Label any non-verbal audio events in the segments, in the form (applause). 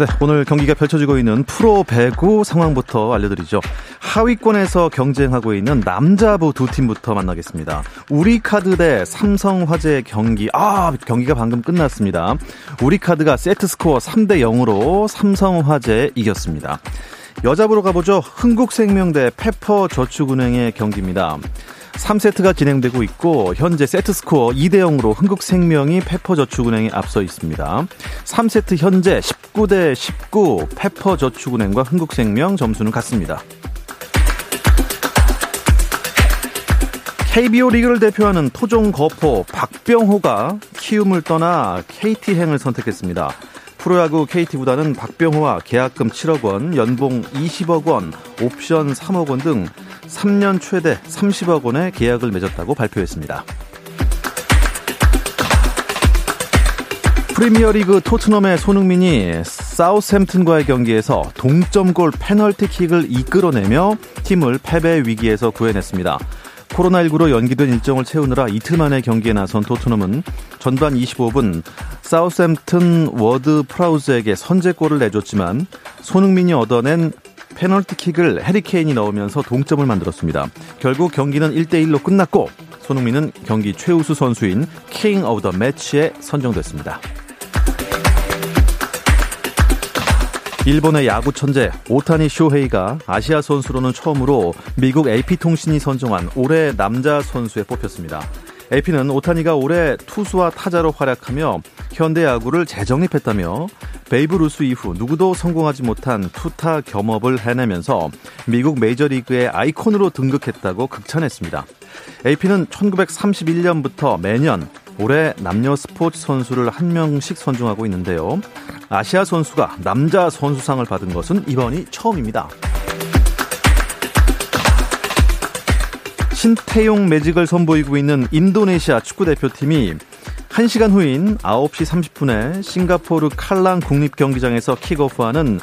네, 오늘 경기가 펼쳐지고 있는 프로 배구 상황부터 알려드리죠. 하위권에서 경쟁하고 있는 남자부 두 팀부터 만나겠습니다. 우리카드 대 삼성화재 경기. 아, 경기가 방금 끝났습니다. 우리카드가 세트 스코어 3대 0으로 삼성화재 이겼습니다. 여자부로 가보죠. 흥국생명 대 페퍼저축은행의 경기입니다. 3세트가 진행되고 있고 현재 세트 스코어 2대 0으로 흥국생명이 페퍼저축은행에 앞서 있습니다. 3세트 현재 19대 19 페퍼저축은행과 흥국생명 점수는 같습니다. KBO 리그를 대표하는 토종 거포 박병호가 키움을 떠나 KT행을 선택했습니다. 프로야구 KT구단은 박병호와 계약금 7억 원, 연봉 20억 원, 옵션 3억 원 등 3년 최대 30억 원의 계약을 맺었다고 발표했습니다. 프리미어리그 토트넘의 손흥민이 사우스햄튼과의 경기에서 동점골 페널티킥을 이끌어내며 팀을 패배 위기에서 구해냈습니다. 코로나19로 연기된 일정을 채우느라 이틀 만에 경기에 나선 토트넘은 전반 25분 사우스햄튼 워드 프라우즈에게 선제골을 내줬지만 손흥민이 얻어낸 페널티킥을 해리케인이 넣으면서 동점을 만들었습니다. 결국 경기는 1대1로 끝났고 손흥민은 경기 최우수 선수인 King of the Match에 선정됐습니다. 일본의 야구 천재 오타니 쇼헤이가 아시아 선수로는 처음으로 미국 AP통신이 선정한 올해 남자 선수에 뽑혔습니다. AP는 오타니가 올해 투수와 타자로 활약하며 현대 야구를 재정립했다며 베이브 루스 이후 누구도 성공하지 못한 투타 겸업을 해내면서 미국 메이저리그의 아이콘으로 등극했다고 극찬했습니다. AP는 1931년부터 매년 올해 남녀 스포츠 선수를 한 명씩 선정하고 있는데요. 아시아 선수가 남자 선수상을 받은 것은 이번이 처음입니다. 신태용 매직을 선보이고 있는 인도네시아 축구대표팀이 1시간 후인 9시 30분에 싱가포르 칼랑 국립경기장에서 킥오프하는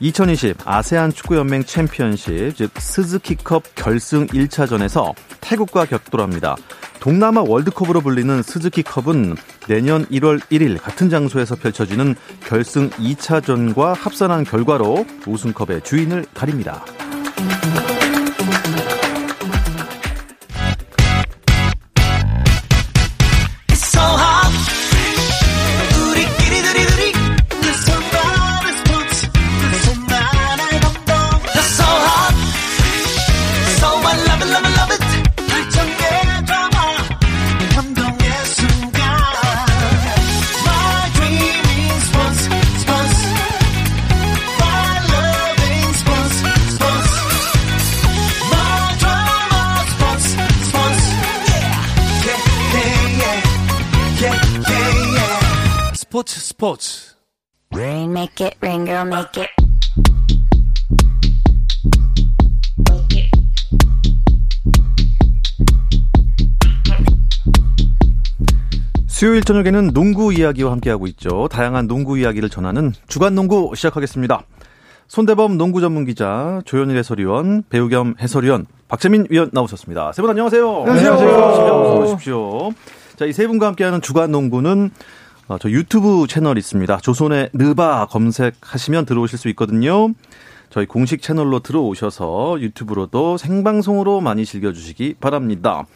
2020 아세안 축구연맹 챔피언십, 즉 스즈키컵 결승 1차전에서 태국과 격돌합니다. 동남아 월드컵으로 불리는 스즈키컵은 내년 1월 1일 같은 장소에서 펼쳐지는 결승 2차전과 합산한 결과로 우승컵의 주인을 가립니다. 스포츠 Rain make it rain girl make it 수요일 저녁에는 농구 이야기와 함께하고 있죠. 다양한 농구 이야기를 전하는 주간 농구 시작하겠습니다. 손대범 농구 전문 기자, 조현일 해설위원, 배우 겸 해설위원, 박재민 위원 나오셨습니다. 세 분 안녕하세요. 안녕하세요. 안녕하세요. 어서 오십시오. 자, 이 세 분과 함께하는 주간 농구는 어, 저 유튜브 채널 있습니다. 조선의 느바 검색하시면 들어오실 수 있거든요. 저희 공식 채널로 들어오셔서 유튜브로도 생방송으로 많이 즐겨주시기 바랍니다.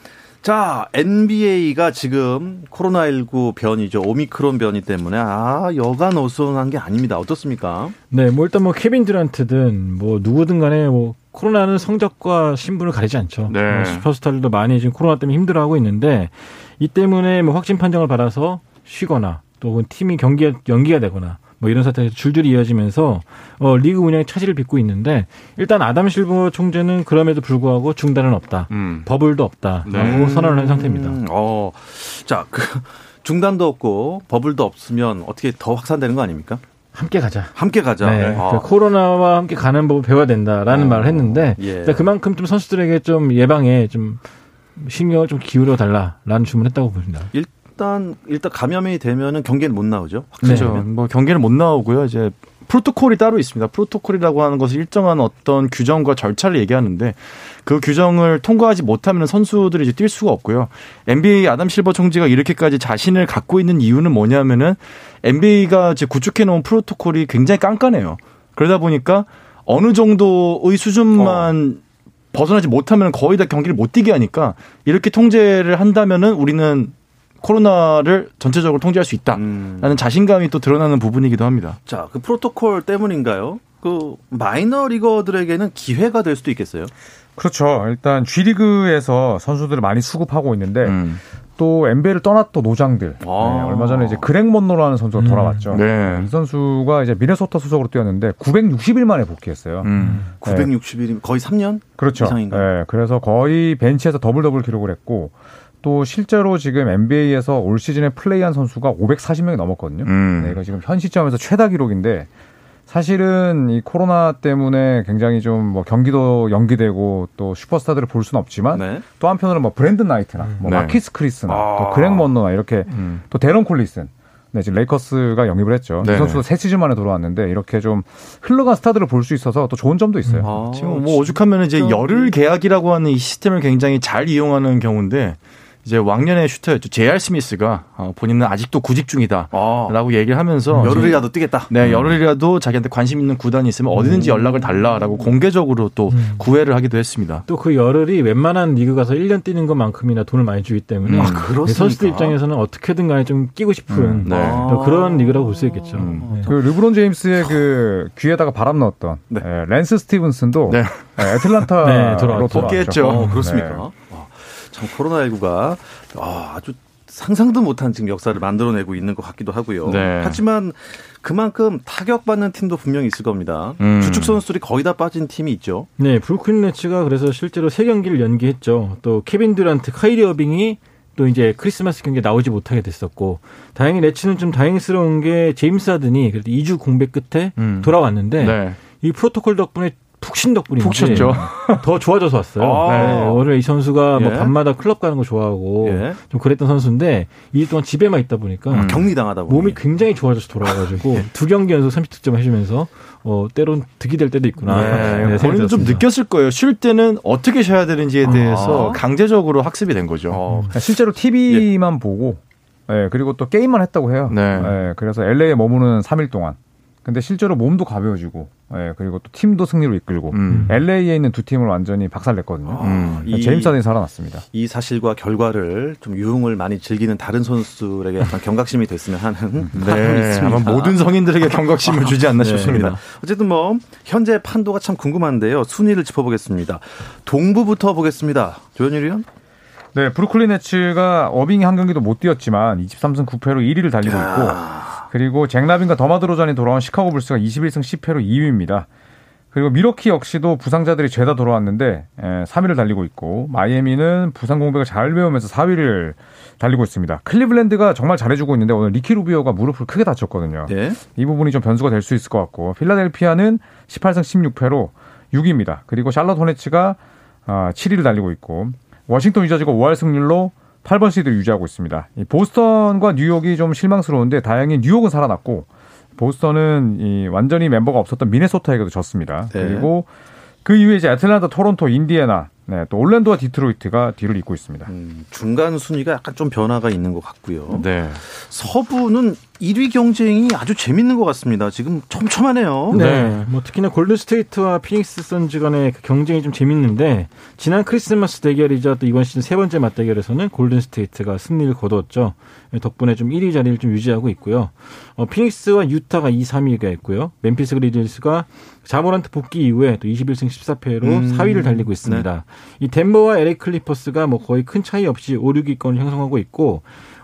자, NBA가 지금 코로나19 변이죠. 오미크론 변이 때문에 아, 여간 어수선한 게 아닙니다. 어떻습니까? 네, 뭐 일단 뭐 케빈 드란트든 뭐 누구든 간에 뭐 코로나는 성적과 신분을 가리지 않죠. 네. 뭐 슈퍼스타들도 많이 지금 코로나 때문에 힘들어하고 있는데 이 때문에 뭐 확진 판정을 받아서 쉬거나 또 팀이 경기 연기가 되거나 뭐 이런 사태가 줄줄이 이어지면서 어, 리그 운영에 차질을 빚고 있는데 일단 아담 실버 총재는 그럼에도 불구하고 중단은 없다. 음. 버블도 없다라고 네. 선언을 한 상태입니다. 음, 어, 자, 그 (laughs) 중단도 없고 버블도 없으면 어떻게 더 확산되는 거 아닙니까? 함께 가자. 함께 가자. 네. 아. 그 코로나와 함께 가는 법을 배워야 된다라는 어. 말을 했는데 예. 그만큼 좀 선수들에게 좀 예방에 좀 신경을 좀 기울여 달라라는 주문을 했다고 봅니다. 일단 일단 감염이 되면은 경기는 못 나오죠. 그렇죠. 네. 뭐 경기는 못 나오고요. 이제 프로토콜이 따로 있습니다. 프로토콜이라고 하는 것은 일정한 어떤 규정과 절차를 얘기하는데 그 규정을 통과하지 못하면 선수들이 이제 뛸 수가 없고요. NBA 아담 실버 총재가 이렇게까지 자신을 갖고 있는 이유는 뭐냐면은 NBA가 이제 구축해 놓은 프로토콜이 굉장히 깐깐해요. 그러다 보니까 어느 정도의 수준만 어. 벗어나지 못하면 거의 다 경기를 못 뛰게 하니까 이렇게 통제를 한다면은 우리는 코로나를 전체적으로 통제할 수 있다라는 음. 자신감이 또 드러나는 부분이기도 합니다. 자, 그 프로토콜 때문인가요? 그 마이너 리거들에게는 기회가 될 수도 있겠어요. 그렇죠. 일단 G리그에서 선수들을 많이 수급하고 있는데 음. 또 NBA를 떠났던 노장들. 아. 네, 얼마 전에 이제 그렉 먼로라는 선수가 음. 돌아왔죠. 네. 이 선수가 이제 미네소타 소속으로 뛰었는데 960일 만에 복귀했어요. 음. 960일이면 거의 3년 그렇죠. 이상인가? 네, 그래서 거의 벤치에서 더블 더블 기록을 했고 또 실제로 지금 NBA에서 올 시즌에 플레이한 선수가 540명이 넘었거든요. 음. 네, 이거 지금 현 시점에서 최다 기록인데 사실은 이 코로나 때문에 굉장히 좀 뭐 경기도 연기되고 또 슈퍼스타들을 볼 수는 없지만 네. 또 한편으로는 뭐 브랜든 나이트나 뭐 네. 마키스 크리스나 아. 또 그렉 먼로나 이렇게 음. 또 대런 콜리슨 네, 지금 레이커스가 영입을 했죠. 네. 이 선수도 세 시즌 만에 돌아왔는데 이렇게 좀 흘러간 스타들을 볼 수 있어서 또 좋은 점도 있어요. 아, 지금 뭐 오죽하면 이제 열흘 계약이라고 하는 이 시스템을 굉장히 잘 이용하는 경우인데 이제 왕년의 슈터였죠. JR 스미스가 어, 본인은 아직도 구직 중이다라고 아. 얘기를 하면서 열흘이라도 뛰겠다. 네, 음. 열흘이라도 자기한테 관심 있는 구단이 있으면 어디든지 음. 연락을 달라라고 공개적으로 또 음. 구애를 하기도 했습니다. 또 그 열흘이 웬만한 리그 가서 1년 뛰는 것만큼이나 돈을 많이 주기 때문에 아, 선수들 입장에서는 어떻게든 간에 좀 끼고 싶은 음. 네. 그런 리그라고 볼 수 있겠죠. 음. 네. 그 르브론 제임스의 그 귀에다가 바람 넣었던 네. 예, 랜스 스티븐슨도 네. 예, 애틀란타로 (laughs) 네, 돌아왔죠. 복귀했죠. 어, 그렇습니까? 참 코로나19가 아, 아주 상상도 못한 지금 역사를 만들어내고 있는 것 같기도 하고요. 네. 하지만 그만큼 타격받는 팀도 분명히 있을 겁니다. 음. 주축 선수들이 거의 다 빠진 팀이 있죠. 네, 브루클린 네츠가 그래서 실제로 세 경기를 연기했죠. 또 케빈 듀란트, 카이리 어빙이 또 이제 크리스마스 경기에 나오지 못하게 됐었고 다행히 네츠는 좀 다행스러운 게 제임스 하든이 그래도 2주 공백 끝에 음. 돌아왔는데 네. 이 프로토콜 덕분에 푹신 덕분인지 푹 쉬었죠. (laughs) 더 좋아져서 왔어요. 아~ 네, 원래 이 선수가 뭐 예. 뭐 밤마다 클럽 가는 거 좋아하고 예. 좀 그랬던 선수인데 이 동안 집에만 있다 보니까 음. 격리당하다 보니 몸이 굉장히 좋아져서 돌아와가지고 (laughs) 예. 두 경기 연속 30득점 해주면서 어 때론 득이 될 때도 있구나. 네, 네, 본인도 좀 느꼈을 거예요. 쉴 때는 어떻게 쉬어야 되는지에 대해서 아~ 강제적으로 학습이 된 거죠. 어. 실제로 TV만 보고 네, 그리고 또 게임만 했다고 해요. 네. 네. 그래서 LA에 머무는 3일 동안 근데 실제로 몸도 가벼워지고, 예, 그리고 또 팀도 승리로 이끌고, 음. LA에 있는 두 팀을 완전히 박살냈거든요. 아, 음. 이, 제임스 하든이 살아났습니다. 이 사실과 결과를 좀 유흥을 많이 즐기는 다른 선수들에게 약간 경각심이 됐으면 하는 음. (laughs) 네, 아마 모든 성인들에게 경각심을 주지 않나 (laughs) 네. 싶습니다. 어쨌든 뭐 현재 판도가 참 궁금한데요. 순위를 짚어보겠습니다. 동부부터 보겠습니다. 조현일 위원. 네, 브루클린 네츠가 어빙이 한 경기도 못 뛰었지만 23승 9패로 1위를 달리고 있고 그리고 잭라빈과 더마드로전이 돌아온 시카고 불스가 21승 10패로 2위입니다. 그리고 밀워키 역시도 부상자들이 죄다 돌아왔는데 3위를 예, 달리고 있고 마이애미는 부상 공백을 잘 메우면서 4위를 달리고 있습니다. 클리블랜드가 정말 잘해주고 있는데 오늘 리키 루비오가 무릎을 크게 다쳤거든요. 네. 이 부분이 좀 변수가 될 수 있을 것 같고 필라델피아는 18승 16패로 6위입니다. 그리고 샬럿 호네츠가 7위를 아, 달리고 있고 워싱턴 위저즈가 5할 승률로 8번 시드 유지하고 있습니다. 보스턴과 뉴욕이 좀 실망스러운데 다행히 뉴욕은 살아났고 보스턴은 이 완전히 멤버가 없었던 미네소타에게도 졌습니다. 네. 그리고 그 이후에 이제 애틀란타, 토론토, 인디애나, 네, 또 올랜도와 디트로이트가 뒤를 잇고 있습니다. 음, 중간 순위가 약간 좀 변화가 있는 것 같고요. 네. 서부는 1위 경쟁이 아주 재밌는 것 같습니다. 지금 촘촘하네요. 네. 네. 뭐 특히나 골든 스테이트와 피닉스 선즈 간의 그 경쟁이 좀 재밌는데 지난 크리스마스 대결이자 또 이번 시즌 세 번째 맞대결에서는 골든 스테이트가 승리를 거두었죠. 덕분에 좀 1위 자리를 좀 유지하고 있고요. 어, 피닉스와 유타가 2, 3위가 있고요. 멤피스 그리즐리스가 자 모란트 복귀 이후에 또 21승 14패로 음. 4위를 달리고 있습니다. 네. 이 덴버와 LA 클리퍼스가 뭐 거의 큰 차이 없이 5, 6위권을 형성하고 있고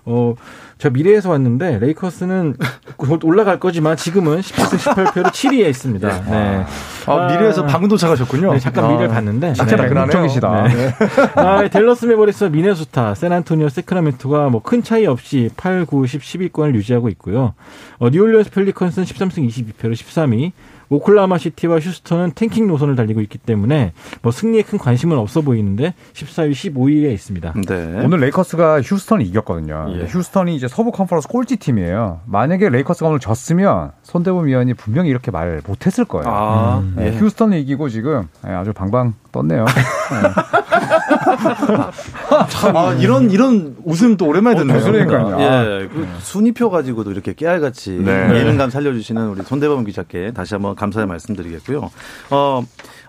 어, 저 미래에서 왔는데 레이커스는 (laughs) 곧 올라갈 거지만 지금은 18승 18패로 7위에 있습니다. 네. 아, 미래에서 방금 도착하셨군요. 네, 잠깐 아, 미래를 봤는데. 맹목적이시다. 네. (laughs) 아, 댈러스 매버릭스 미네소타, 샌안토니오, 새크라멘토가 뭐 큰 차이 없이 8, 9, 10, 10위권을 유지하고 있고요. 어, 뉴올리언스 펠리컨스는 13승 22패로 13위. 오클라호마 시티와 휴스턴은 tanking 노선을 달리고 있기 때문에 뭐 승리에 큰 관심은 없어 보이는데 14위, 15위에 있습니다. 네. 오늘 레이커스가 휴스턴을 이겼거든요. 예. 휴스턴이 이제 서부 컨퍼런스 꼴찌 팀이에요. 만약에 레이커스가 오늘 졌으면 손대범 위원이 분명히 이렇게 말 못했을 거예요. 아, 음. 네, 예. 휴스턴이 이기고 지금 예, 아주 방방 떴네요. (laughs) 아, 이런, 이런 웃음 또 오랜만에 듣네요. 그러니까요. 예, 그 순위표 가지고도 이렇게 깨알같이 네. 예능감 살려주시는 우리 손대범 기자께 다시 한번 감사의 말씀드리겠고요. 어,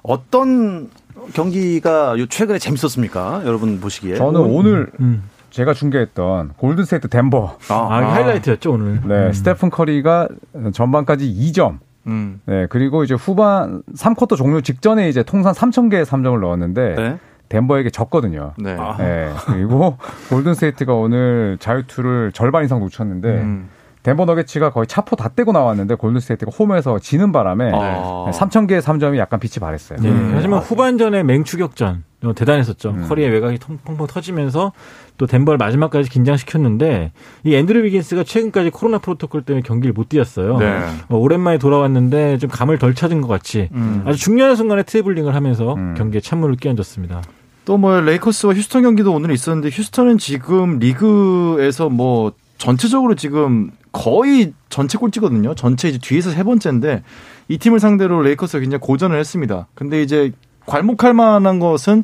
어떤 경기가 요 최근에 재밌었습니까? 여러분 보시기에. 저는 오늘 음. 제가 중계했던 골든스테이트 덴버. 아, 이게 하이라이트였죠, 오늘. 네, 음. 스테픈 커리가 전반까지 2점. 음. 네, 그리고 이제 후반 3쿼터 종료 직전에 이제 통산 3,000개의 3점을 넣었는데 네. 덴버에게 졌거든요. 네. 아. 네, 그리고 골든스테이트가 오늘 자유투를 절반 이상 놓쳤는데 음. 덴버 너기츠가 거의 차포 다 떼고 나왔는데 골든스테이트가 홈에서 지는 바람에 아. 3,000개의 3점이 약간 빛이 바랬어요. 네. 음. 하지만 후반전에 맹추격전 어, 대단했었죠. 음. 커리의 외곽이 통- 펑펑 터지면서 또 덴버를 마지막까지 긴장시켰는데 이 앤드류 위긴스가 최근까지 코로나 프로토콜 때문에 경기를 못 뛰었어요. 네. 어, 오랜만에 돌아왔는데 좀 감을 덜 찾은 것 같이 음. 아주 중요한 순간에 트래블링을 하면서 음. 경기에 찬물을 끼얹었습니다. 또 뭐 레이커스와 휴스턴 경기도 오늘 있었는데 휴스턴은 지금 리그에서 뭐 전체적으로 지금 거의 전체 꼴찌거든요. 전체 이제 뒤에서 세 번째인데 이 팀을 상대로 레이커스가 굉장히 고전을 했습니다. 근데 이제 괄목할 만한 것은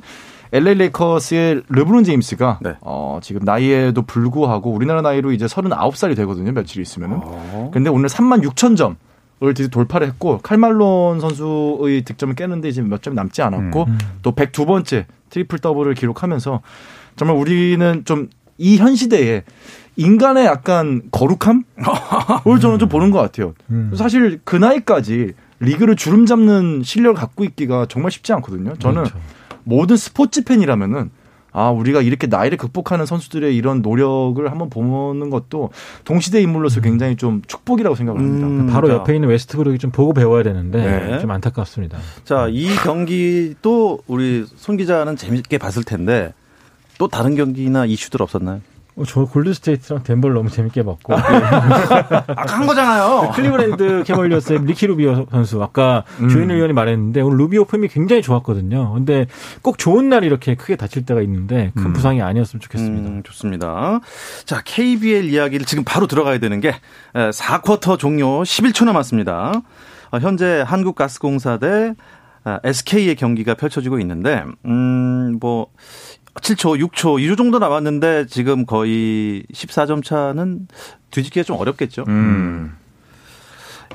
LA 레이커스의 르브론 제임스가 네. 어, 지금 나이에도 불구하고 우리나라 나이로 이제 39살이 되거든요. 며칠 있으면은. 어. 근데 오늘 3만 6천 점을 드디어 돌파를 했고 칼말론 선수의 득점을 깨는데 이제 몇 점이 남지 않았고 음. 또 102번째 트리플 더블을 기록하면서 정말 우리는 좀 이 현 시대에 인간의 약간 거룩함 을 (laughs) 저는 좀 보는 것 같아요. 음. 사실 그 나이까지 리그를 주름 잡는 실력을 갖고 있기가 정말 쉽지 않거든요. 저는 그렇죠. 모든 스포츠 팬이라면은 아 우리가 이렇게 나이를 극복하는 선수들의 이런 노력을 한번 보는 것도 동시대 인물로서 굉장히 좀 축복이라고 생각을 합니다. 음, 바로 자, 옆에 있는 웨스트브룩이 좀 보고 배워야 되는데 네. 좀 안타깝습니다. 자, 이 경기도 우리 손 기자는 재밌게 봤을 텐데 또 다른 경기나 이슈들 없었나요? 어, 저 골든스테이트랑 덴버를 너무 재밌게 봤고 (laughs) 아까 한 거잖아요. 클리블랜드 캐벌리어스의 리키 루비오 선수 아까 음. 조현일 위원이 말했는데 오늘 루비오 폼이 굉장히 좋았거든요. 근데 꼭 좋은 날 이렇게 크게 다칠 때가 있는데 큰 음. 부상이 아니었으면 좋겠습니다. 음, 좋습니다. 자, KBL 이야기를 지금 바로 들어가야 되는 게 4쿼터 종료 11초 남았습니다. 어, 현재 한국가스공사 대 아, SK의 경기가 펼쳐지고 있는데 음, 뭐 7초, 6초, 2초 정도 남았는데 지금 거의 14점 차는 뒤집기가 좀 어렵겠죠. 음.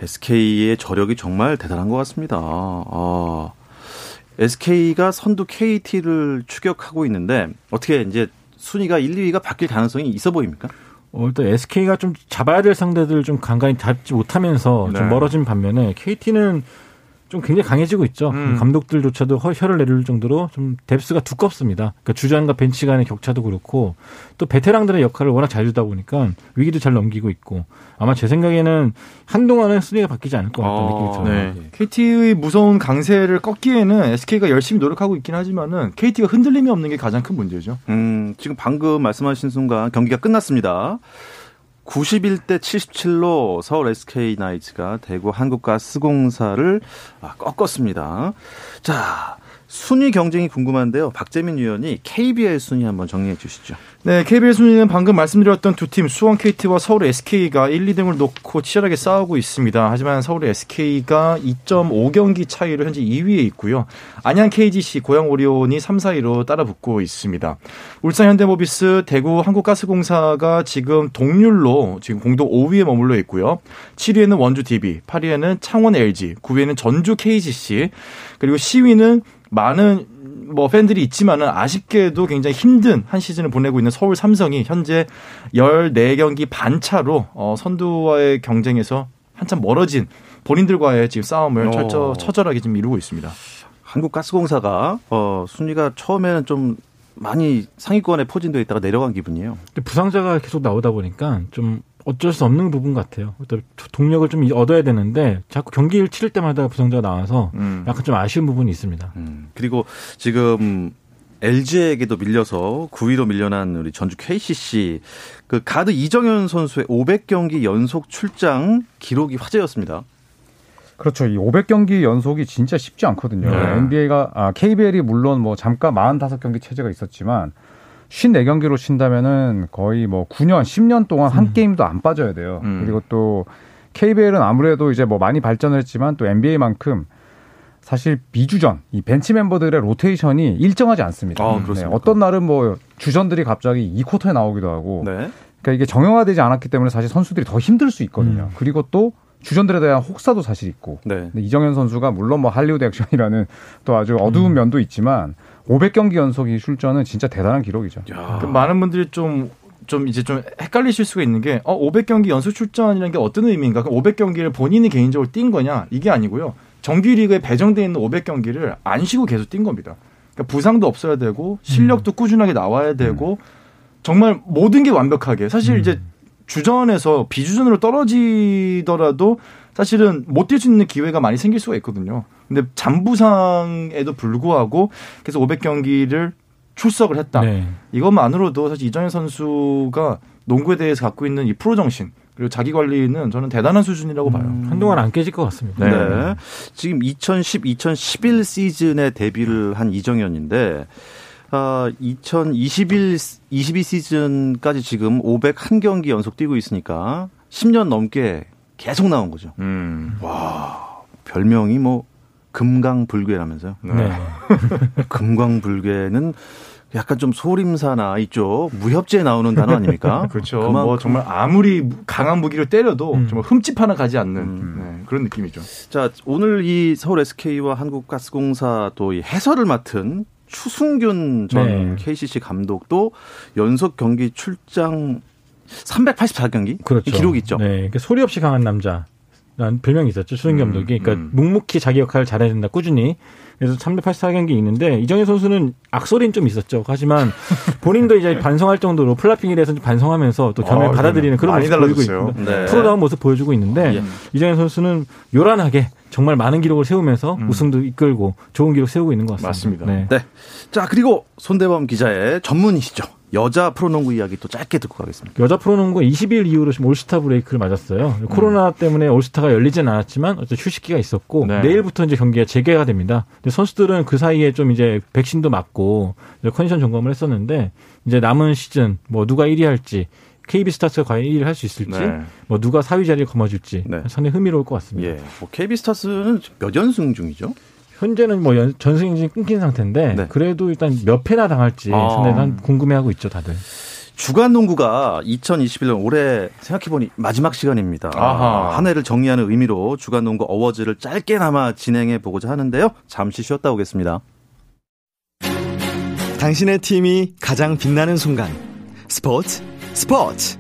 SK의 저력이 정말 대단한 것 같습니다. 아, SK가 선두 KT를 추격하고 있는데 어떻게 이제 순위가 1, 2위가 바뀔 가능성이 있어 보입니까? 어, 일단 SK가 좀 잡아야 될 상대들 좀 간간히 잡지 못하면서 네. 좀 멀어진 반면에 KT는 좀 굉장히 강해지고 있죠. 음. 감독들조차도 허- 혀를 내릴 정도로 좀 뎁스가 두껍습니다. 그러니까 주전과 벤치 간의 격차도 그렇고 또 베테랑들의 역할을 워낙 잘 주다 보니까 위기도 잘 넘기고 있고 아마 제 생각에는 한동안은 순위가 바뀌지 않을 것 같다는 어, 느낌이 들어요. 네. KT의 무서운 강세를 꺾기에는 SK가 열심히 노력하고 있긴 하지만은 KT가 흔들림이 없는 게 가장 큰 문제죠. 음, 지금 방금 말씀하신 순간 경기가 끝났습니다. 91대 77로 서울 SK 나이츠가 대구 한국가스공사를 아, 꺾었습니다. 자, 순위 경쟁이 궁금한데요. 박재민 위원이 KBL 순위 한번 정리해 주시죠. 네, KBL 순위는 방금 말씀드렸던 두 팀 수원 KT와 서울 SK가 1, 2등을 놓고 치열하게 싸우고 있습니다. 하지만 서울 SK가 2.5경기 차이로 현재 2위에 있고요. 안양 KGC, 고양 오리온이 3, 4위로 따라붙고 있습니다. 울산 현대모비스, 대구 한국가스공사가 지금 동률로 지금 공동 5위에 머물러 있고요. 7위에는 원주 DB, 8위에는 창원 LG, 9위에는 전주 KGC, 그리고 10위는 많은 뭐 팬들이 있지만은 아쉽게도 굉장히 힘든 한 시즌을 보내고 있는 서울 삼성이 현재 14경기 반 차로 어 선두와의 경쟁에서 한참 멀어진 본인들과의 지금 싸움을 어. 철저 처절하게 지금 이루고 있습니다. 한국가스공사가 어, 순위가 처음에는 좀 많이 상위권에 포진되어 있다가 내려간 기분이에요. 부상자가 계속 나오다 보니까 좀 어쩔 수 없는 부분 같아요. 또 동력을 좀 얻어야 되는데 자꾸 경기를 치를 때마다 부상자가 나와서 음. 약간 좀 아쉬운 부분이 있습니다. 음, 그리고 지금 LG에게도 밀려서 9위로 밀려난 우리 전주 KCC 그 가드 이정현 선수의 500경기 연속 출장 기록이 화제였습니다. 그렇죠. 이 500경기 연속이 진짜 쉽지 않거든요. 네. NBA가 아, KBL이 물론 뭐 잠깐 45경기 체제가 있었지만 54경기로 친다면은 거의 뭐 9년, 10년 동안 한 게임도 안 빠져야 돼요. 음. 그리고 또 KBL은 아무래도 이제 뭐 많이 발전을 했지만 또 NBA만큼 사실 비주전, 이 벤치 멤버들의 로테이션이 일정하지 않습니다. 아, 그렇습니까? 어떤 날은 뭐 주전들이 갑자기 2쿼터에 나오기도 하고 네. 그러니까 이게 정형화되지 않았기 때문에 사실 선수들이 더 힘들 수 있거든요. 음. 그리고 또 주전들에 대한 혹사도 사실 있고. 네. 근데 이정현 선수가 물론 뭐 할리우드 액션이라는 (laughs) 또 아주 음. 어두운 면도 있지만 500경기 연속 이 출전은 진짜 대단한 기록이죠. 야. 그 많은 분들이 좀, 좀 이제 좀 헷갈리실 수가 있는 게, 어, 500경기 연속 출전이라는 게 어떤 의미인가? 그럼 500경기를 본인이 개인적으로 뛴 거냐? 이게 아니고요. 정규리그에 배정돼 있는 500경기를 안 쉬고 계속 뛴 겁니다. 그러니까 부상도 없어야 되고, 실력도 꾸준하게 나와야 되고, 정말 모든 게 완벽하게. 사실 이제 주전에서 비주전으로 떨어지더라도 사실은 못 뛸 수 있는 기회가 많이 생길 수가 있거든요. 근데 잠부상에도 불구하고 계속 500경기를 출석을 했다. 네. 이것만으로도 사실 이정현 선수가 농구에 대해서 갖고 있는 이 프로 정신 그리고 자기 관리는 저는 대단한 수준이라고 봐요. 한동안 안 깨질 것 같습니다. 네. 네. 지금 2010, 2011 시즌에 데뷔를 한 이정현인데, 아, 2021, 22 시즌까지 지금 501경기 연속 뛰고 있으니까 10년 넘게 계속 나온 거죠. 음. 별명이 뭐, 금강불괴라면서요. 네. (laughs) 금강불괴는 약간 좀 소림사나 이쪽 무협지에 나오는 단어 아닙니까? (laughs) 그렇죠. 그만큼- 뭐 정말 아무리 강한 무기를 때려도 음. 정말 흠집 하나 가지 않는 음. 네, 그런 느낌이죠. 자, 오늘 이 서울 SK와 한국가스공사 또이 해설을 맡은 추승균 전 네. KCC 감독도 연속 경기 출장 384경기 그렇죠. 기록 있죠. 네. 그러니까 소리 없이 강한 남자. 라는 별명이 있었죠. 추승균 음, 감독이. 그러니까 음. 묵묵히 자기 역할을 잘해야 된다. 꾸준히. 그래서 384경기 있는데 이정현 선수는 악소리는 좀 있었죠. 하지만 (laughs) 본인도 이제 반성할 정도로 flopping에 대해서 좀 반성하면서 또 견해를 아, 받아들이는 그런 많이 모습 보이고. 있습니다. 네. 프로다운 모습 보여주고 있는데 예. 이정현 선수는 요란하게 정말 많은 기록을 세우면서 음. 우승도 이끌고 좋은 기록 세우고 있는 것 같습니다. 맞습니다. 네. 네. 자, 그리고 손대범 기자의 전문이시죠. 여자 프로농구 이야기 또 짧게 듣고 가겠습니다. 여자 프로농구 20일 이후로 지금 올스타 브레이크를 맞았어요. 코로나 때문에 올스타가 열리진 않았지만 어쨌든 휴식기가 있었고 네. 내일부터 이제 경기가 재개가 됩니다. 근데 선수들은 그 사이에 좀 이제 백신도 맞고 이제 컨디션 점검을 했었는데 이제 남은 시즌 뭐 누가 1위 할지 KB 스타츠가 과연 1위를 할 수 있을지 네. 뭐 누가 4위 자리를 거머쥘지 네. 상당히 흥미로울 것 같습니다. 예. 뭐 KB스타스는 몇 연승 중이죠? 현재는 뭐 연- 전승이 끊긴 상태인데 네. 그래도 일단 몇 패나 당할지 아. 상당히 난 궁금해하고 있죠 다들. 주간 농구가 2021년 올해 생각해보니 마지막 시간입니다. 아하. 한 해를 정리하는 의미로 주간 농구 어워즈를 짧게나마 진행해 보고자 하는데요. 잠시 쉬었다 오겠습니다. 당신의 팀이 가장 빛나는 순간 스포츠 스포츠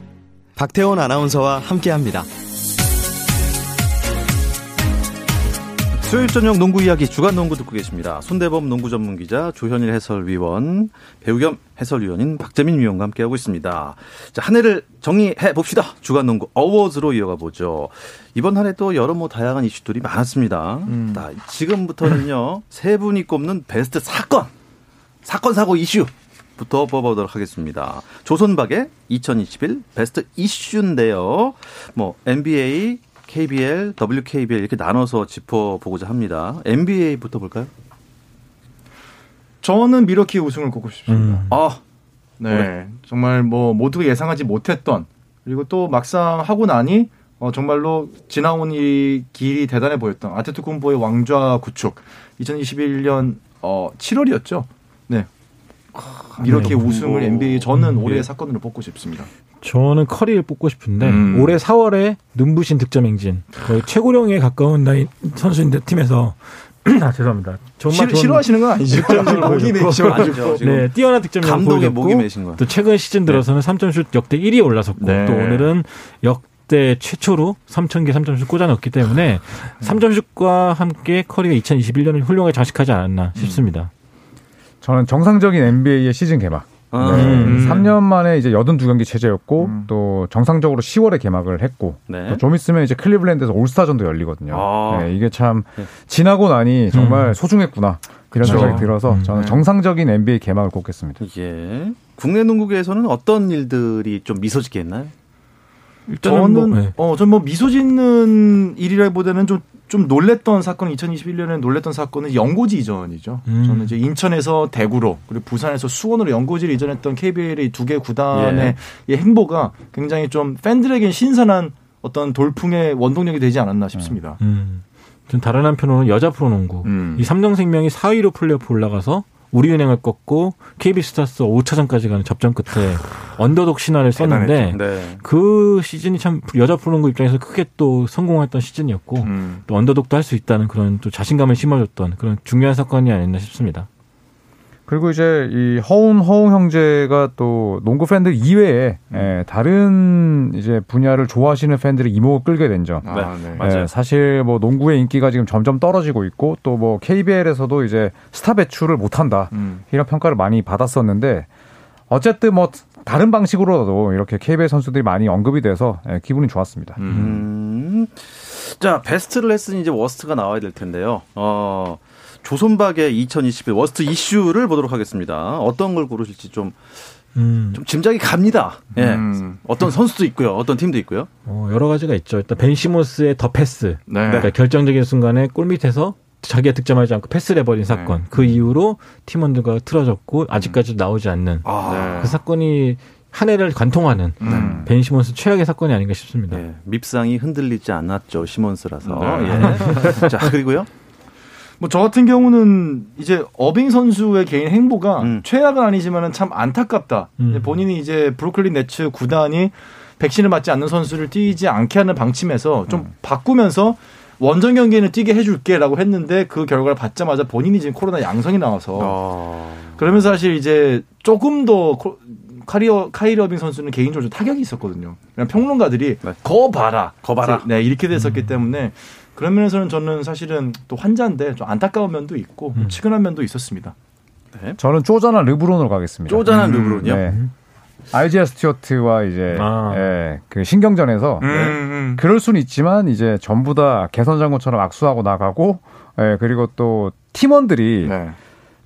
박태원 아나운서와 함께합니다. 수요일 저녁 농구 이야기 주간 농구 듣고 계십니다. 손대범 농구 전문 기자 조현일 해설위원 배우 겸 해설위원인 박재민 위원과 함께하고 있습니다. 자, 한 해를 정리해 봅시다. 주간 농구 어워즈로 이어가 보죠. 이번 한 해도 여러 뭐 다양한 이슈들이 많았습니다. 자, 지금부터는요 세 분이 꼽는 베스트 사건 사건 사고 이슈 부터 뽑아보도록 하겠습니다. 조선박의 2021 베스트 이슈인데요. 뭐 NBA, KBL, WKBL 이렇게 나눠서 짚어보고자 합니다. NBA부터 볼까요? 저는 미러키 우승을 꼽고 싶습니다. 음. 아, 네. 정말 뭐 모두가 예상하지 못했던 그리고 또 막상 하고 나니 어, 정말로 지나온 이 길이 대단해 보였던 아테트쿤보의 왕좌 구축 2021년 어, 7월이었죠. 네. 이렇게 네. 우승을 NBA 저는 음, 올해의 예. 사건으로 뽑고 싶습니다. 저는 커리를 뽑고 싶은데 음. 올해 4월에 눈부신 득점 행진 거의 최고령에 가까운 나이 선수인데 팀에서 (clears throat) 아 죄송합니다. 정말 싫, 싫어하시는 건 아니죠. 목이 내셔 아니죠. 지금 네 뛰어난 득점력을 감독의 목이 매신 거야. 또 최근 시즌 들어서는 3점슛 역대 1위에 올라섰고 네. 또 오늘은 역대 최초로 3,000개 3점슛 꽂아 넣었기 때문에 3점슛과 함께 커리가 2021년을 훌륭하게 장식하지 않았나 싶습니다. 저는 정상적인 NBA의 시즌 개막. 아, 네. 음. 3년 만에 이제 82경기 체제였고 음. 또 정상적으로 10월에 개막을 했고 네. 또좀 있으면 이제 클리블랜드에서 올스타전도 열리거든요. 아. 네, 이게 참 네. 지나고 나니 정말 소중했구나 이런 그쵸. 생각이 들어서 음. 저는 네. 정상적인 NBA 개막을 꼽겠습니다. 예. 국내 농구계에서는 어떤 일들이 좀 미소 짓게 했나요? 일단은 저는 뭐, 네. 어, 전뭐 미소 짓는 일이라기보다는 좀, 좀 놀랬던 사건, 2021년에 놀랬던 사건은 연고지 이전이죠. 음. 저는 이제 인천에서 대구로 그리고 부산에서 수원으로 연고지를 이전했던 KBL의 두 개 구단의 이 행보가 굉장히 좀 팬들에겐 신선한 어떤 돌풍의 원동력이 되지 않았나 싶습니다. 음. 좀 다른 한편으로는 여자 프로농구. 음. 이 삼성생명이 4위로 플레이오프 올라가서 우리은행을 꺾고 KB스타스 5차전까지 가는 접전 끝에 언더독 신화를 썼는데 네. 그 시즌이 참 여자 프로농구 입장에서 크게 또 성공했던 시즌이었고 음. 또 언더독도 할 수 있다는 그런 또 자신감을 심어줬던 그런 중요한 사건이 아니었나 싶습니다. 그리고 이제 이 허운 허웅 형제가 또 농구 팬들 이외에 예, 다른 이제 분야를 좋아하시는 팬들의 이목을 끌게 된 점. 아, 네. 맞아요. 예, 사실 뭐 농구의 인기가 지금 점점 떨어지고 있고 또 뭐 KBL에서도 이제 스타 배출을 못 한다 음. 이런 평가를 많이 받았었는데 어쨌든 뭐 다른 방식으로도 이렇게 KBL 선수들이 많이 언급이 돼서 예, 기분이 좋았습니다. 음. 음. 자, 베스트를 했으니 이제 worst가 나와야 될 텐데요. 어, 조손박의 2021 worst 이슈를 보도록 하겠습니다. 어떤 걸 고르실지 좀, 음. 좀 짐작이 갑니다. 예. 음. 어떤 선수도 있고요. 어떤 팀도 있고요. 어, 여러 가지가 있죠. 일단 벤 시몬스의 the pass. 네. 그러니까 결정적인 순간에 골 밑에서 자기가 득점하지 않고 패스를 해버린 사건. 그 이후로 팀원들과 틀어졌고 아직까지도 나오지 않는 아, 네. 그 사건이 한 해를 관통하는 음. 벤 시몬스 최악의 사건이 아닌가 싶습니다. 예. 밉상이 흔들리지 않았죠. 시몬스라서. 네. 예. (laughs) 자, 그리고요. 뭐 저 같은 경우는 이제 어빙 선수의 개인 행보가 음. 최악은 아니지만은 참 안타깝다. 음. 본인이 이제 브루클린 네츠 구단이 백신을 맞지 않는 선수를 뛰지 않게 하는 방침에서 좀 음. 바꾸면서 원정 경기에는 뛰게 해줄게라고 했는데 그 결과를 받자마자 본인이 지금 코로나 양성이 나와서 어. 그러면서 사실 이제 조금 더 코- 카리어 카이리 어빙 선수는 개인적으로 좀 타격이 있었거든요. 그냥 평론가들이 네. 거 봐라, 거 봐라. 네 이렇게 됐었기 때문에 그런 면에서는 저는 사실은 또 환자인데 좀 안타까운 면도 있고 음. 측은한 면도 있었습니다. 저는 쪼잔한 르브론으로 가겠습니다. 쪼잔한 음, 르브론이요. 네. 아이지아 스튜어트와 이제 아. 예, 그 신경전에서 음. 그럴 수는 있지만 이제 전부 다 개선 장군처럼 악수하고 나가고 예, 그리고 또 팀원들이 네.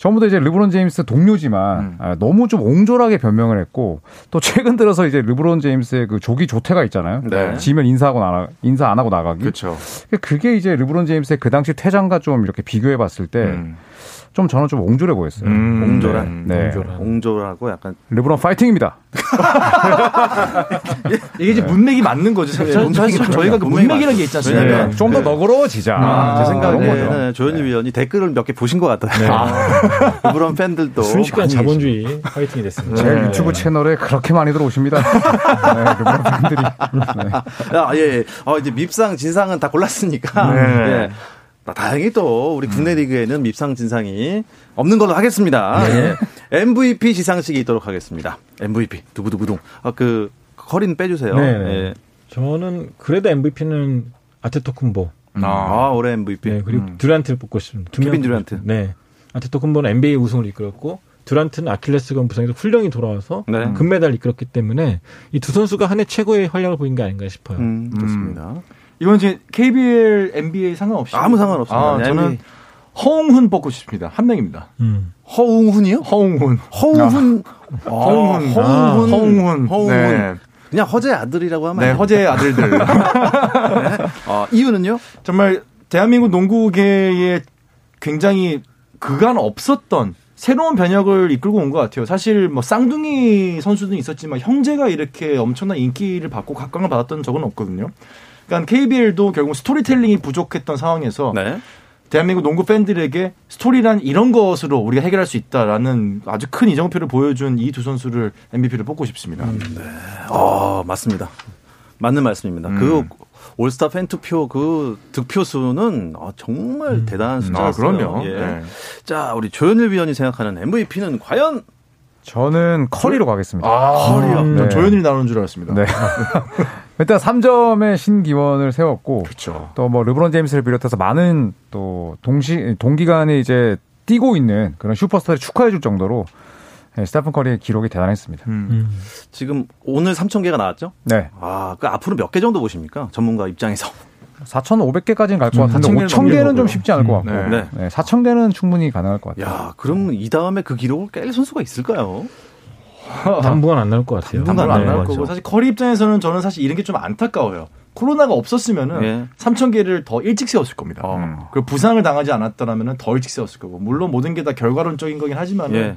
전부 다 이제 르브론 제임스 동료지만 음. 아, 너무 좀 옹졸하게 변명을 했고 또 최근 들어서 이제 르브론 제임스의 그 조기 조퇴가 있잖아요. 네. 지면 인사하고 나가 인사 안 하고 나가기. 그렇죠. 그게 이제 르브론 제임스의 그 당시 퇴장과 좀 이렇게 비교해 봤을 때 좀 음. 저는 좀 옹졸해 보였어요. 옹졸한? 네. 옹졸한. 옹졸하고 약간 르브론 파이팅입니다. 이게 이제 문맥이 맞는 거죠. 사실, 네, 저희가 그 문맥이 문맥이라는 게 맞죠. 있지 않습니까? 왜냐면 네. 좀더 네. 너그러워지자. 아, 제. 생각에는 조현일 위원이 댓글을 몇 개 보신 것 같아요. 아, (laughs) 르브론 팬들도 순식간 자본주의 파이팅이 됐습니다. 제 네. 유튜브 채널에 그렇게 많이 들어오십니다. (laughs) 네, 르브론 팬들이. 네. 아, 예, 예. 어, 이제 밉상, 진상은 다 골랐으니까. 네. 예. 나 다행히 또 우리 국내 리그에는 밉상, 진상이 없는 걸로 하겠습니다. 예. MVP 시상식이 있도록 하겠습니다. MVP. 두구두구둥. 아, 그, 커리는 빼주세요. 네, 네. 예. 저는 그래도 MVP는 아테토쿤보. 아, 올해 MVP. 네, 그리고 음. 듀란트를 뽑고 싶습니다. 두 케빈 명 듀란트. 네. 아테토쿤보는 NBA 우승을 이끌었고 듀란트는 아킬레스건 부상에서 훌륭히 돌아와서 네. 금메달 이끌었기 때문에 이 두 선수가 한 해 최고의 활약을 보인 게 아닌가 싶어요. 음, 좋습니다. 이건 이제 KBL, NBA 상관없이 아무 상관없습니다. 아, 네, 저는. 허웅훈 뽑고 싶습니다. 한 명입니다. 음. 허웅훈이요? 허웅훈. 허웅훈. 아, 허웅훈. 허웅훈. 아, 허웅훈. 허웅훈. 네. 그냥 허재 아들이라고 하면 네? 허재의 아들들. (laughs) 아, 이유는요? 정말 대한민국 농구계에 굉장히 그간 없었던 새로운 변혁을 이끌고 온 것 같아요. 사실 뭐 쌍둥이 선수도 있었지만 형제가 이렇게 엄청난 인기를 받고 각광을 받았던 적은 없거든요. 그러니까 KBL도 결국 스토리텔링이 부족했던 상황에서 네. 대한민국 농구 팬들에게 스토리란 이런 것으로 우리가 해결할 수 있다라는 아주 큰 이정표를 보여준 이 두 선수를 MVP를 뽑고 싶습니다. 아, 맞습니다. 맞는 말씀입니다. 음. 그 올스타 팬 투표 그 득표 수는 아, 정말 대단한 숫자였어요. 아, 그럼요. 예. 네. 자, 우리 조현일 위원이 생각하는 MVP는 과연 저는 커리로 가겠습니다. 아, 커리요. 전 네. 조현일이 나오는 줄 알았습니다. 네. (laughs) 일단 3점의 신기원을 세웠고. 또 뭐 르브론 제임스를 비롯해서 많은 또 동시 동기간에 이제 뛰고 있는 그런 슈퍼스타를 축하해 줄 정도로 네, 스테픈 커리의 기록이 대단했습니다. 음. 지금 오늘 3천 개가 나왔죠? 네. 아, 그 앞으로 몇 개 정도 보십니까? 전문가 입장에서. 4,500개까지는 갈 것 같은데 4,000 개는 5,000개는 좀 넘기려고요. 쉽지 않을 것 같고 네. 네. 네. 4,000개는 충분히 가능할 것 같아요. 야, 그럼 이 다음에 그 기록을 깰 선수가 있을까요? 당분간 안 나올 것 같아요. 당분간 안 네, 나올. 거고 사실 커리 입장에서는 저는 사실 이런 게 좀 안타까워요. 코로나가 없었으면은 예. 3천 개를 더 일찍 세웠을 겁니다. 어. 그리고 부상을 당하지 않았더라면 더 일찍 세웠을 거고 물론 모든 게 다 결과론적인 거긴 하지만 예.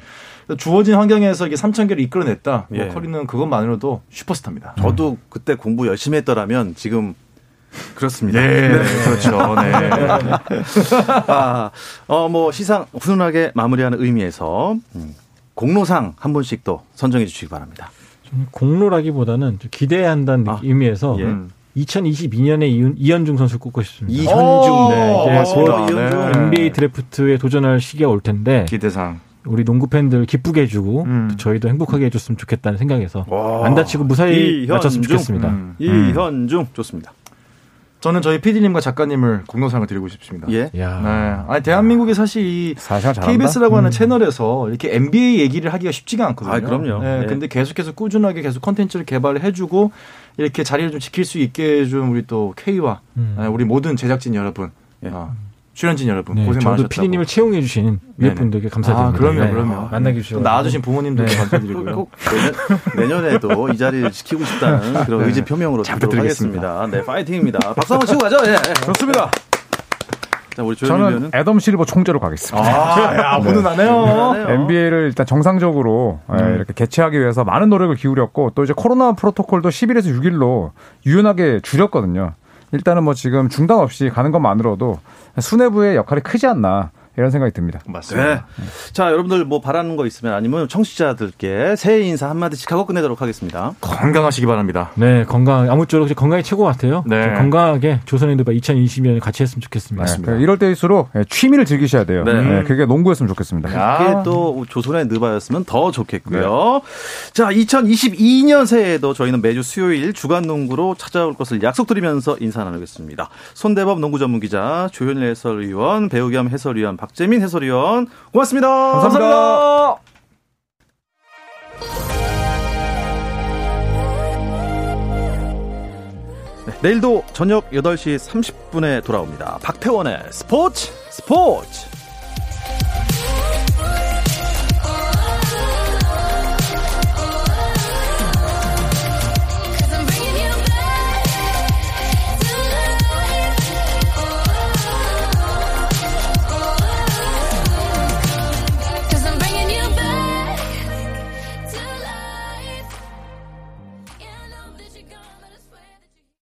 은 주어진 환경에서 이게 3천 개를 이끌어냈다. 뭐 예. 커리는 그것만으로도 슈퍼스타입니다. 저도 그때 공부 열심히 했더라면 지금 그렇습니다. 네, 그렇죠. 네. (laughs) 아, 어, 뭐 시상 훈훈하게 마무리하는 의미에서 음, 공로상 한 분씩 또 선정해 주시기 바랍니다. 좀 공로라기보다는 좀 기대해야 한다는 아, 의미에서 예. 음. 2022년에 이윤, 이현중 선수 꼽고 싶습니다. 이현중, 오, 네, 네, 맞습니다. 곧. 네. NBA 드래프트에 도전할 시기가 올 텐데 기대상. 우리 농구 팬들 기쁘게 해주고 음. 또 저희도 행복하게 해줬으면 좋겠다는 생각에서 와. 안 다치고 무사히 이현중. 마쳤으면 좋겠습니다. 음. 이현중 좋습니다. 저는 저희 PD님과 작가님을 공로상을 드리고 싶습니다. 예. 야. 네. 아니 대한민국에 사실 이. KBS라고 하는 채널에서 이렇게 NBA 얘기를 하기가 쉽지가 않거든요. 아, 그럼요. 네, 네. 근데 계속해서 꾸준하게 계속 컨텐츠를 개발을 해주고 이렇게 자리를 좀 지킬 수 있게 해준 우리 또 K와 음. 네, 우리 모든 제작진 여러분, 예. 아, 출연진 여러분 네, 고생 저도 많으셨다고. PD님을 채용해 주신 네네. 위원분들께 감사드립니다. 아, 그럼요, 네. 그럼요. 만나게 또 주셔서 나와주신 부모님들께 감사드리고요. 꼭 내년, 내년에도 이 자리를 지키고 싶다는 (laughs) 그런 네. 의지 표명으로 부탁드리겠습니다. 네, 파이팅입니다. 박수 한번 치고 가죠. 예. 좋습니다. 자, 우리 저는 애덤 실버 총재로 가겠습니다. 아, 야, 훈훈하네요. NBA를 일단 정상적으로 예, 음. 이렇게 개최하기 위해서 많은 노력을 기울였고 또 이제 코로나 프로토콜도 10일에서 6일로 유연하게 줄였거든요. 일단은 뭐 지금 중단 없이 가는 것만으로도 수뇌부의 역할이 크지 않나 이런 생각이 듭니다. 맞습니다. 네. 자, 여러분들 뭐 바라는 거 있으면 아니면 청취자들께 새해 인사 한마디씩 하고 끝내도록 하겠습니다. 건강하시기 바랍니다. 네, 건강, 아무쪼록 건강이 최고 같아요. 네. 건강하게 조선핸드바 2020년 같이 했으면 좋겠습니다. 맞습니다. 네, 이럴 때일수록 예, 취미를 즐기셔야 돼요. 네. 네, 그게 농구였으면 좋겠습니다. 그게 또 조선의 느바였으면 더 좋겠고요. 자, 2022년 새해에도 저희는 매주 수요일 주간 농구로 찾아올 것을 약속드리면서 인사 나누겠습니다. 손대범 농구 전문 기자, 조현일 해설위원, 배우 겸 해설위원, 박재민 해설위원, 고맙습니다. 감사합니다. 네, 내일도 저녁 8시 30분에 돌아옵니다. 박태원의 스포츠 스포츠!